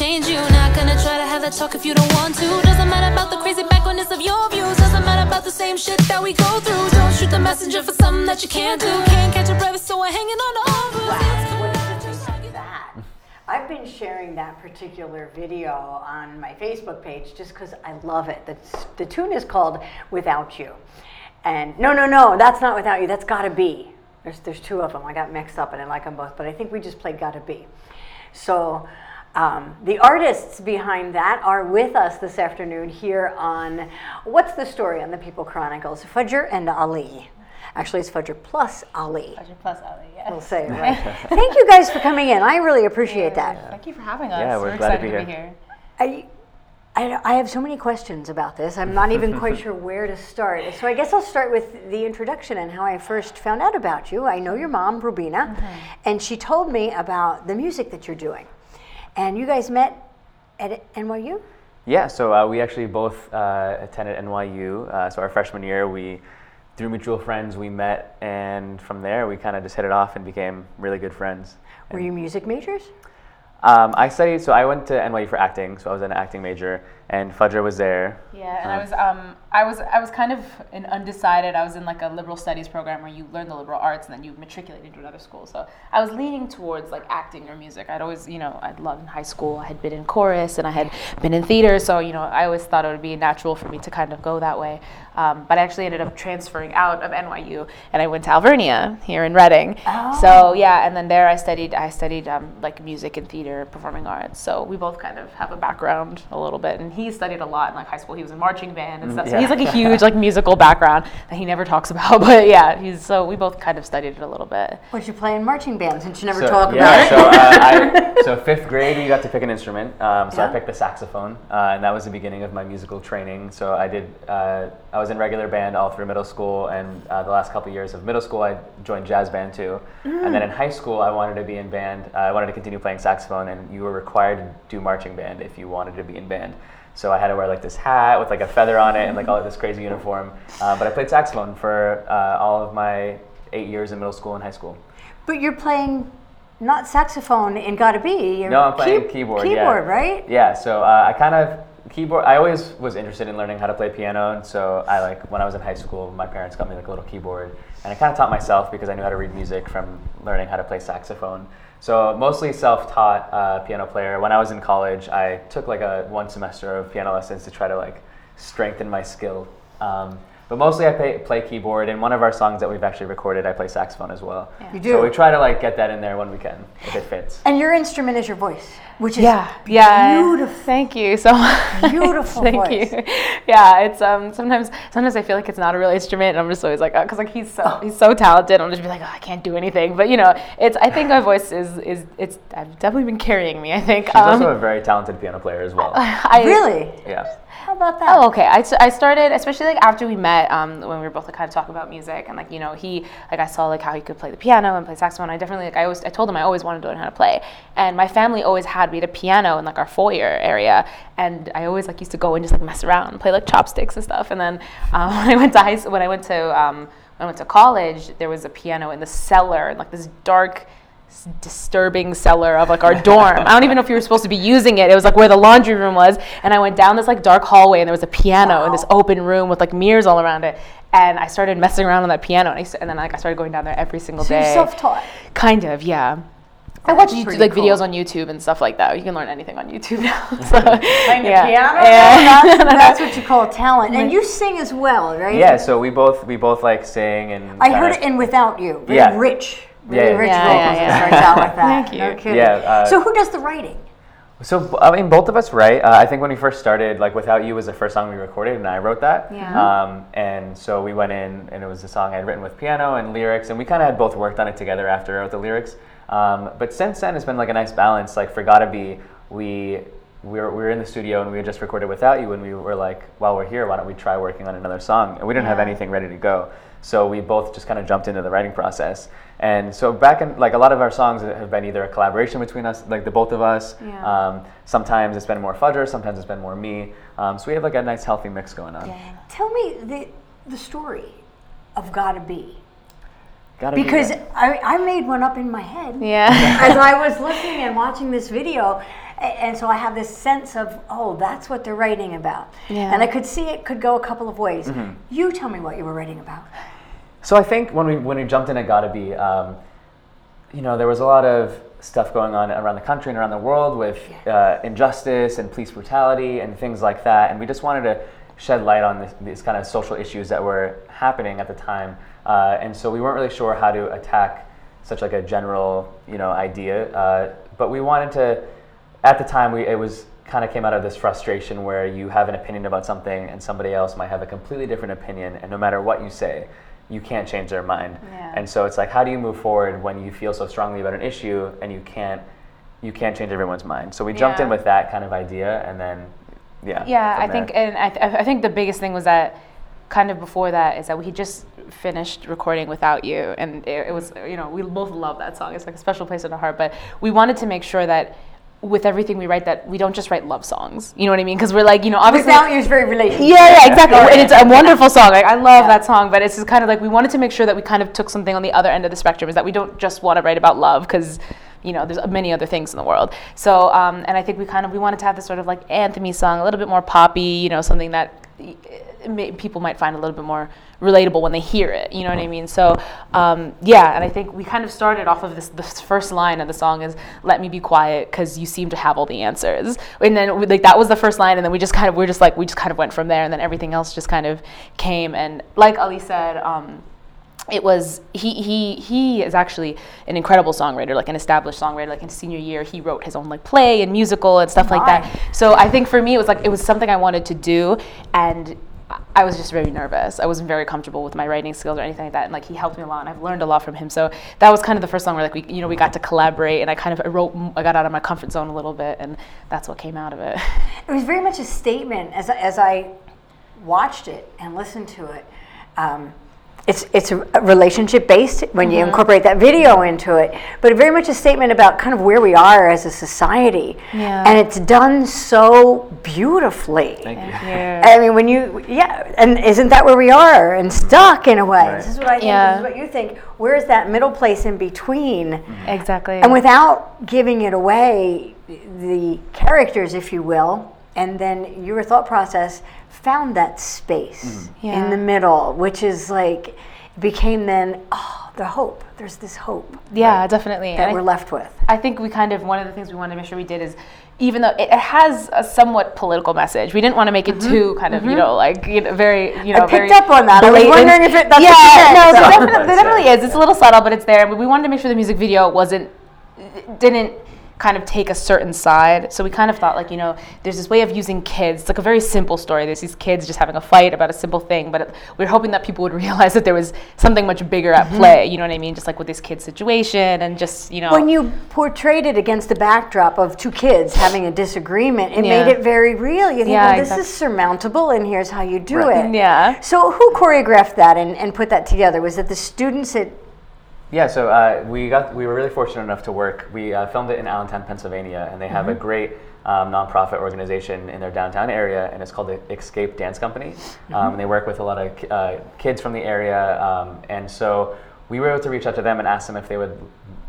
change you. Not gonna try to have that talk if you don't want to. Doesn't matter about the crazy backwardness of your views. Doesn't matter about the same shit that we go through. Don't shoot the messenger for something that you can't do. Can't catch a breath, so we're hanging on to all that. I've been sharing that particular video on my Facebook page just because I love it. The, the tune is called Without You. And no, no, no, that's not Without You. That's Gotta Be. There's, there's two of them. I got mixed up and I like them both, but I think we just played Gotta Be. So um, the artists behind that are with us this afternoon here on What's the Story on the People Chronicles, Fudger and Ali. Actually, it's Fudger plus Ali. Fudger plus Ali, yeah. We'll say, right? Thank you guys for coming in. I really appreciate that. Thank you for having us. Yeah, we're, we're glad excited to be to be here. here. I, I, I have so many questions about this. I'm not even quite sure where to start. So I guess I'll start with the introduction and how I first found out about you. I know your mom, Rubina, and she told me about the music that you're doing. And you guys met at NYU? Yeah, so uh, we actually both uh, attended NYU. Uh, so our freshman year, we through mutual friends we met, and from there we kind of just hit it off and became really good friends. Were you music majors? Um, I studied, so I went to NYU for acting, so I was an acting major, and Fudger was there. Yeah, and I was um I was I was kind of an undecided. I was in like a liberal studies program where you learn the liberal arts and then you matriculate into another school. So I was leaning towards like acting or music. I'd always you know I'd loved in high school. I had been in chorus and I had been in theater. So you know I always thought it would be natural for me to kind of go that way. Um, but I actually ended up transferring out of NYU and I went to Alvernia here in Reading. Oh. So yeah, and then there I studied I studied um, like music and theater, performing arts. So we both kind of have a background a little bit. And he studied a lot in like high school. He was in marching band and stuff. So yeah. he's like a huge like musical background that he never talks about. But yeah, he's so we both kind of studied it a little bit. What'd you play in marching band since you never So, talk yeah, about it? so, uh, I, so fifth grade, we got to pick an instrument. Um, so Yeah. I picked the saxophone, uh, and that was the beginning of my musical training. So I did. Uh, I was in regular band all through middle school, and uh, the last couple years of middle school, I joined jazz band too. And then in high school, I wanted to be in band. Uh, I wanted to continue playing saxophone, and you were required to do marching band if you wanted to be in band. So I had to wear like this hat with like a feather on it and like all of this crazy uniform. Uh, but I played saxophone for uh, all of my eight years in middle school and high school. But you're playing not saxophone in Gotta Be. You're No, I'm playing key- keyboard. yeah. Keyboard, right? Yeah. So uh, I kind of keyboard. I always was interested in learning how to play piano, and so I like when I was in high school, my parents got me like a little keyboard, and I kind of taught myself because I knew how to read music from learning how to play saxophone. So mostly self-taught uh, piano player. When I was in college, I took like a one semester of piano lessons to try to like strengthen my skill. Um, but mostly I play, play keyboard. and one of our songs that we've actually recorded, I play saxophone as well. You do. So we try to like get that in there when we can, if it fits. And your instrument is your voice, which is Yeah, yeah. beautiful. Thank you so much. Beautiful Thank voice. you. Yeah, it's um sometimes sometimes I feel like it's not a real instrument, and I'm just always like, because like he's so he's so talented. I'm just be like, oh, I can't do anything. But you know, it's I think my voice is is it's I've definitely been carrying me. I think. She's also a very talented piano player as well. I, Really? Yeah. How about that? Oh, okay. I, I started, especially like after we met, um, when we were both like kind of talking about music, and like you know, he like I saw like how he could play the piano and play saxophone. I definitely like I always I told him I always wanted to learn how to play, and my family always had we had a piano in like our foyer area, and I always like used to go and just like mess around, and play like chopsticks and stuff. And then um, when I went to high when I went to um, when I went to college, there was a piano in the cellar, like this dark disturbing cellar of like our dorm. I don't even know if you were supposed to be using it. It was like where the laundry room was, and I went down this like dark hallway, and there was a piano in this open room with like mirrors all around it. And I started messing around on that piano, and, I, s- and then like I started going down there every single So day. self-taught. Kind of, yeah. I watch YouTube, pretty like cool. videos on YouTube and stuff like that. You can learn anything on YouTube now. So, Playing the yeah. piano? Yeah. That's, that's what you call talent. And you sing as well, right? Yeah, so we both we both like sing and I kinda- heard it in Without You. Very Yeah. rich. Yeah, Very yeah. rich Yeah, vocals. yeah, It yeah. starts out with that. Thank No you. kidding. Yeah, uh, so who does the writing? So I mean, both of us write. Uh, I think when we first started, like "Without You" was the first song we recorded, and I wrote that. Yeah. Um, and so we went in, and it was a song I had written with piano and lyrics, and we kind of had both worked on it together after I wrote the lyrics. Um, but since then, it's been like a nice balance. Like for "Gotta Be," we we were, we were in the studio and we had just recorded "Without You," and we were like, "While we're here, why don't we try working on another song?" And we didn't have anything ready to go. So we both just kind of jumped into the writing process. And so back in like a lot of our songs have been either a collaboration between us, like the both of us. Yeah. Um, sometimes it's been more Fudger, sometimes it's been more me. Um, so we have like a nice healthy mix going on. Tell me the, the story of Gotta Be. Gotta be Because there. I, I made one up in my head Yeah. as I was listening and watching this video. A- And so I have this sense of, oh, that's what they're writing about. Yeah. And I could see it could go a couple of ways. Mm-hmm. You tell me what you were writing about. So I think when we when we jumped in at Gotta Be, um, you know, there was a lot of stuff going on around the country and around the world with uh, injustice and police brutality and things like that, and we just wanted to shed light on this, these kind of social issues that were happening at the time, uh, and so we weren't really sure how to attack such like a general you know idea, uh, but we wanted to. At the time, we it was kind of came out of this frustration where you have an opinion about something and somebody else might have a completely different opinion, and no matter what you say, you can't change their mind. Yeah. And so it's like, how do you move forward when you feel so strongly about an issue and you can't you can't change everyone's mind? So we jumped in with that kind of idea, and then yeah. Yeah, I think, and I, th- I think the biggest thing was that kind of before that is that we just finished recording without you, and it, it was you know we both love that song. It's like a special place in our heart. But we wanted to make sure that with everything we write, that we don't just write love songs. You know what I mean? Because we're like you know obviously. You is very related. Yeah, yeah, exactly. And it's a wonderful song. Like I love that song, but it's just kind of like we wanted to make sure that we kind of took something on the other end of the spectrum, is that we don't just want to write about love because you know there's many other things in the world. So, um, and I think we kind of we wanted to have this sort of like anthemy song, a little bit more poppy, you know, something that people might find a little bit more relatable when they hear it. You know what I mean? So, um, yeah, and I think we kind of started off of this. The first line of the song is "Let me be quiet, because you seem to have all the answers." And then like that was the first line, and then we just kind of we're just like we just kind of went from there, and then everything else just kind of came. And like Ali said. Um, it was he he he is actually an incredible songwriter like an established songwriter like in senior year he wrote his own like play and musical and stuff like that. So i think for me it was like it was something i wanted to do and I- i was just very nervous. I wasn't very comfortable with my writing skills or anything like that and like he helped me a lot and i've learned a lot from him. So that was kind of the first song where like we you know we got to collaborate and i kind of I wrote i got out of my comfort zone a little bit and that's what came out of it. It was very much a statement as, as I watched it and listened to it. Um, it's, it's a relationship based when you mm-hmm. incorporate that video mm-hmm. into it, but very much a statement about kind of where we are as a society. Yeah. And it's done so beautifully. Thank you. yeah I mean, when you, yeah, and isn't that where we are? And mm-hmm. stuck in a way. Right. This is what I think, Yeah. this is what you think. Where's that middle place in between? exactly And without giving it away, the characters, if you will, and then your thought process found that space Yeah. in the middle, which is like, became then, oh, the hope. There's this hope yeah definitely that And we're left with. I think we kind of one of the things we wanted to make sure we did is even though it, it has a somewhat political message, we didn't want to make it too kind of you know like you know, very you know Mm-hmm. picked very up on that. I was wondering if it- that's what yeah you meant, no so- so definitely, That's there definitely it. is it's a little subtle but it's there but we wanted to make sure the music video wasn't didn't kind of take a certain side so we kind of thought like you know there's this way of using kids it's like a very simple story there's these kids just having a fight about a simple thing but it, we are hoping that people would realize that there was something much bigger Mm-hmm. at play you know what i mean just like with this kid situation and just you know When you portrayed it against the backdrop of two kids having a disagreement, it Yeah. made it very real. You think, Yeah, well, this exact- is surmountable, and here's how you do Right. it. Yeah. So, who choreographed that and, and put that together? Was it the students at Yeah, so uh, we got we were really fortunate enough to work. We uh, filmed it in Allentown, Pennsylvania, and they have a great um, nonprofit organization in their downtown area, and it's called the Escape Dance Company. Um, and they work with a lot of uh, kids from the area, um, and so we were able to reach out to them and ask them if they would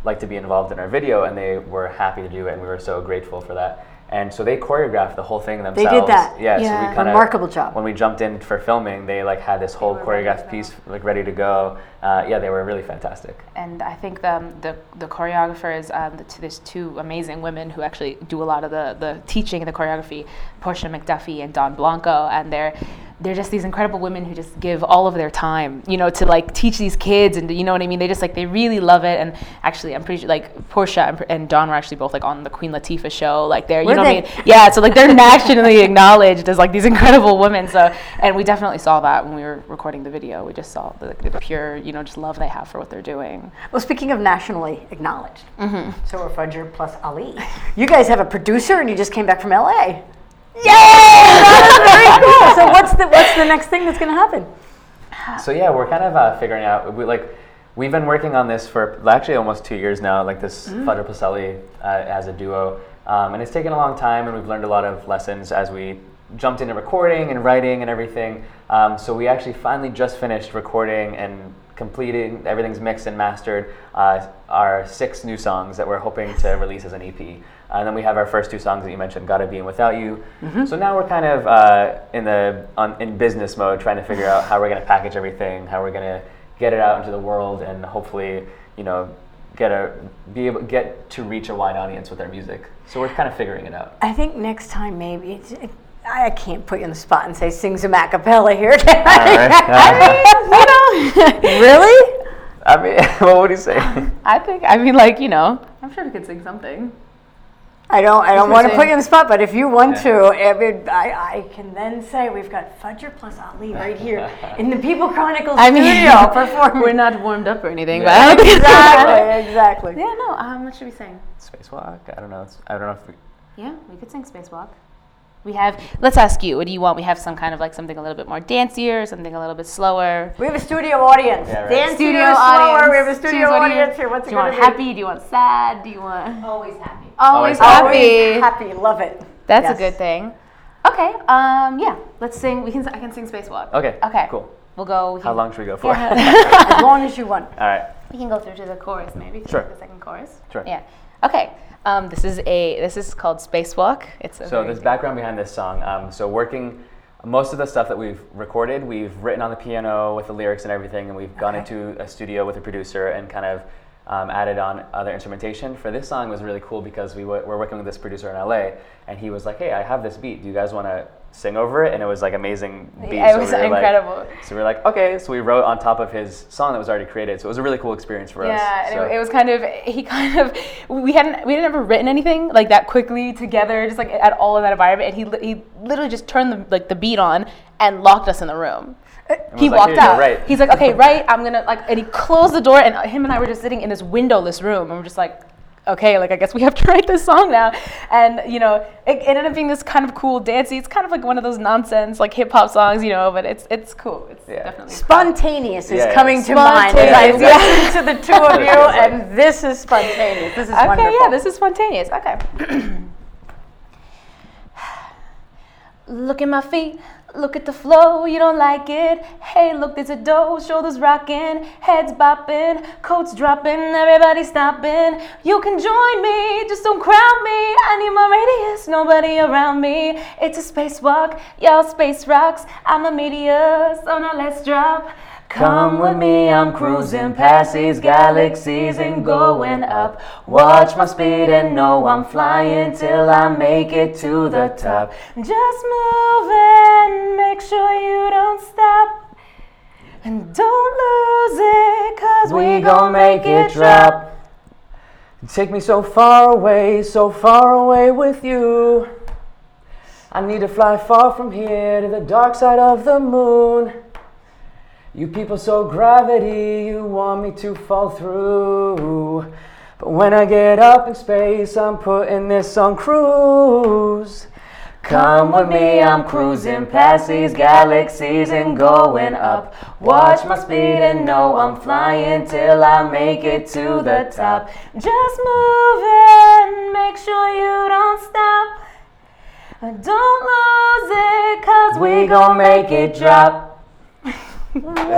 like to be involved in our video, and they were happy to do it, and we were so grateful for that. And so they choreographed the whole thing did themselves. that. Yeah, so Yeah. we kind of Remarkable job. When we jumped in for filming, they like had this whole choreographed piece like ready to go. Uh, yeah, they were really fantastic. and I think the um, the, the choreographers, um, the, two- there's two amazing women who actually do a lot of the, the teaching and the choreography, Portia McDuffie and Dawn Blanco, and they're they're just these incredible women who just give all of their time, you know, to like teach these kids, and you know what I mean. They just like they really love it, and actually, I'm pretty sure like Portia and, and Dawn were actually both like on the Queen Latifah show, like they're you Were know they? what I mean. Yeah, so like they're nationally acknowledged as like these incredible women. So, and we definitely saw that when we were recording the video. We just saw the, the pure, you know, just love they have for what they're doing. Well, speaking of nationally acknowledged, so are Fudger plus Ali. You guys have a producer, and you just came back from LA. Yay! That is very cool. So what's the what's the next thing that's going to happen? So yeah, we're kind of uh, figuring out. We like we've been working on this for actually almost two years now. Like this Fudger plus Ali uh, as a duo, um, and it's taken a long time, and we've learned a lot of lessons as we jumped into recording and writing and everything. Um, so we actually finally just finished recording and completing everything's mixed and mastered uh, our six new songs that we're hoping to release as an EP. And then we have our first two songs that you mentioned, "Gotta Be" and "Without You." Mm-hmm. So now we're kind of uh, in the on, in business mode, trying to figure out how we're going to package everything, how we're going to get it out into the world, and hopefully, you know, get a be able get to reach a wide audience with our music. So we're kind of figuring it out. I think next time maybe I I can't put you on the spot and say sing some a cappella here. can I? All right. really? I mean, what would you say? I think. I mean, like you know, I'm sure we could sing something. I don't. I don't want to put you on the spot, but if you want Yeah. to, I, mean, I, I can then say we've got Fudger plus Ali right here in the People Chronicles I mean, studio performing. we're not warmed up or anything, Yeah. but I don't think exactly, exactly. Yeah, no. Um, what should we sing? Spacewalk? I don't know. It's, I don't know if we, Yeah, we could sing Spacewalk. We have. Let's ask you. What do you want? We have some kind of like something a little bit more dancier, something a little bit slower. We have a studio audience. Yeah, right. Dance Studio slower. audience. We have a studio Choose what you- audience here. What's do it you want gonna be? happy? Do you want sad? Do you want Always happy. always, Always happy? Always happy. Love it. That's Yes. a good thing. Okay. Um. Yeah. Let's sing. We can. I can sing Spacewalk. okay. Okay. Cool. We'll go. We How long should we go for? Yeah. As long as you want. All right. we can go through to the chorus maybe. Sure. The second chorus. Sure. Yeah. Okay. Um. This is a. This is called Spacewalk. It's a. So there's background behind this song. Um, so working, most of the stuff that we've recorded, we've written on the piano with the lyrics and everything, and we've gone Okay. into a studio with a producer and kind of um, added on other instrumentation. For this song, it was really cool because we w- were working with this producer in LA, and he was like, "Hey, I have this beat. Do you guys want to sing over it?" And it was like amazing beat. Yeah, it So was we were like- incredible. so we were like, "Okay." So we wrote on top of his song that was already created. So it was a really cool experience for us. Yeah, So- it, it was kind of he kind of we hadn't we hadn't ever written anything like that quickly together, just like at all in that environment. And he he literally just turned the like the beat on and locked us in the room. He was like, walked out. right." He's like, okay, right. I'm gonna like, and he closed the door, and him and I were just sitting in this windowless room, and we're just like, okay, like I guess we have to write this song now. And you know, it, it ended up being this kind of cool dancey. It's kind of like one of those nonsense like hip hop songs, you know, but it's it's cool. It's Yeah. definitely Spontaneous is Yeah, yeah. coming to mind as I Spontaneous, yeah. listen to the two of you, and this is spontaneous. This is Okay, wonderful. yeah, this is spontaneous. Okay. look at my feet, look at the flow, you don't like it. Hey, look, there's a dough, shoulders rocking, heads bopping, coats dropping, everybody stopping. You can join me, just don't crowd me. I need my radius, nobody around me. It's a spacewalk, y'all space rocks. I'm a meteor, so now let's drop. Come with me, I'm cruising past these galaxies and going up. Watch my speed and know I'm flying till I make it to the top. Just move and make sure you don't stop. And don't lose it, cause we, We gon' make it drop. Take me so far away, so far away with you. I need to fly far from here to the dark side of the moon. You people so gravity, you want me to fall through. But when I get up in space, I'm putting this on cruise. Come with me, I'm cruising past these galaxies and going up. Watch my speed and know I'm flying till I make it to the top. Just move and make sure you don't stop. Don't lose it, cause We gon' make it drop. Wow!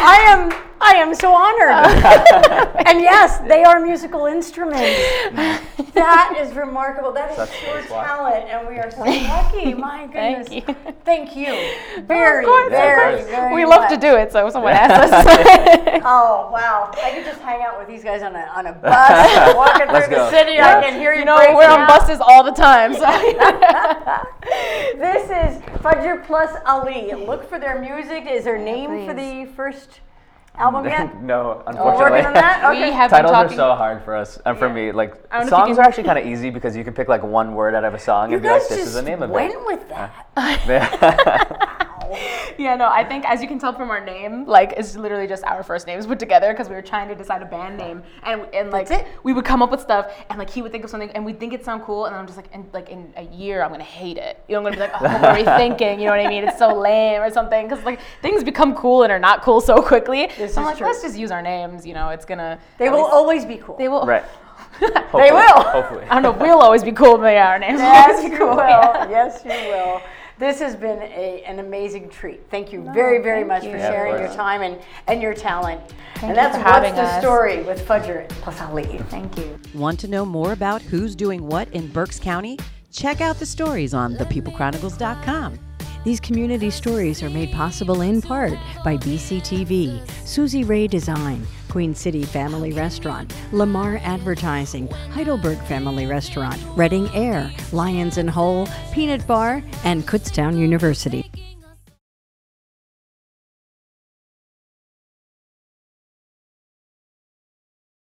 I am I am so honored. and yes, they are musical instruments. That is remarkable. That is That's pure nice. Wow. talent, and we are so lucky. My goodness. Thank you. Thank you. Very, of course, very, of very we love to do it, so someone asked us. Oh wow! I could just hang out with these guys on a on a bus, walking Let's through the go. city. Yeah. I can hear you. you know, we're on buses all the time, so. This is Fudger plus Ali. Look for their music. Is their a name for the first album yet? no, We're unfortunately. working on that. We Okay. have been Titles are so hard for us, and for Yeah. me, like I don't know if you songs can- are actually kind of easy because you can pick like one word out of a song You and be like, guys "This just is the name of it. went with that. Yeah, no, I think as you can tell from our name, like it's literally just our first names put together because we were trying to decide a band name, and and like it. we would come up with stuff, and like he would think of something, and we think it sound cool, and I'm just like, in like in a year, I'm gonna hate it. You know, I'm gonna be like, oh, what were we thinking? You know what I mean? It's so lame or something, because like things become cool and are not cool so quickly. This so I'm like, true. let's just use our names. You know, it's gonna. They will least- always be cool. They will. right. They will. Hopefully. I don't know. We'll always be cool, but yeah, our names will Yes, always be you will. yeah. Yes, you will. This has been a, an amazing treat. Thank you very, very much you. for Yeah, sharing your time and, and your talent. Thank and you that's for what's having the story with Fudger plus Ali. Thank you. Want to know more about who's doing what in Berks County? Check out the stories on thepeoplechronicles.com. These community stories are made possible in part by BCTV, Susie Ray Design, Queen City Family Restaurant, Lamar Advertising, Heidelberg Family Restaurant, Reading Air, Lions and Hole, Peanut Bar, and Kutztown University.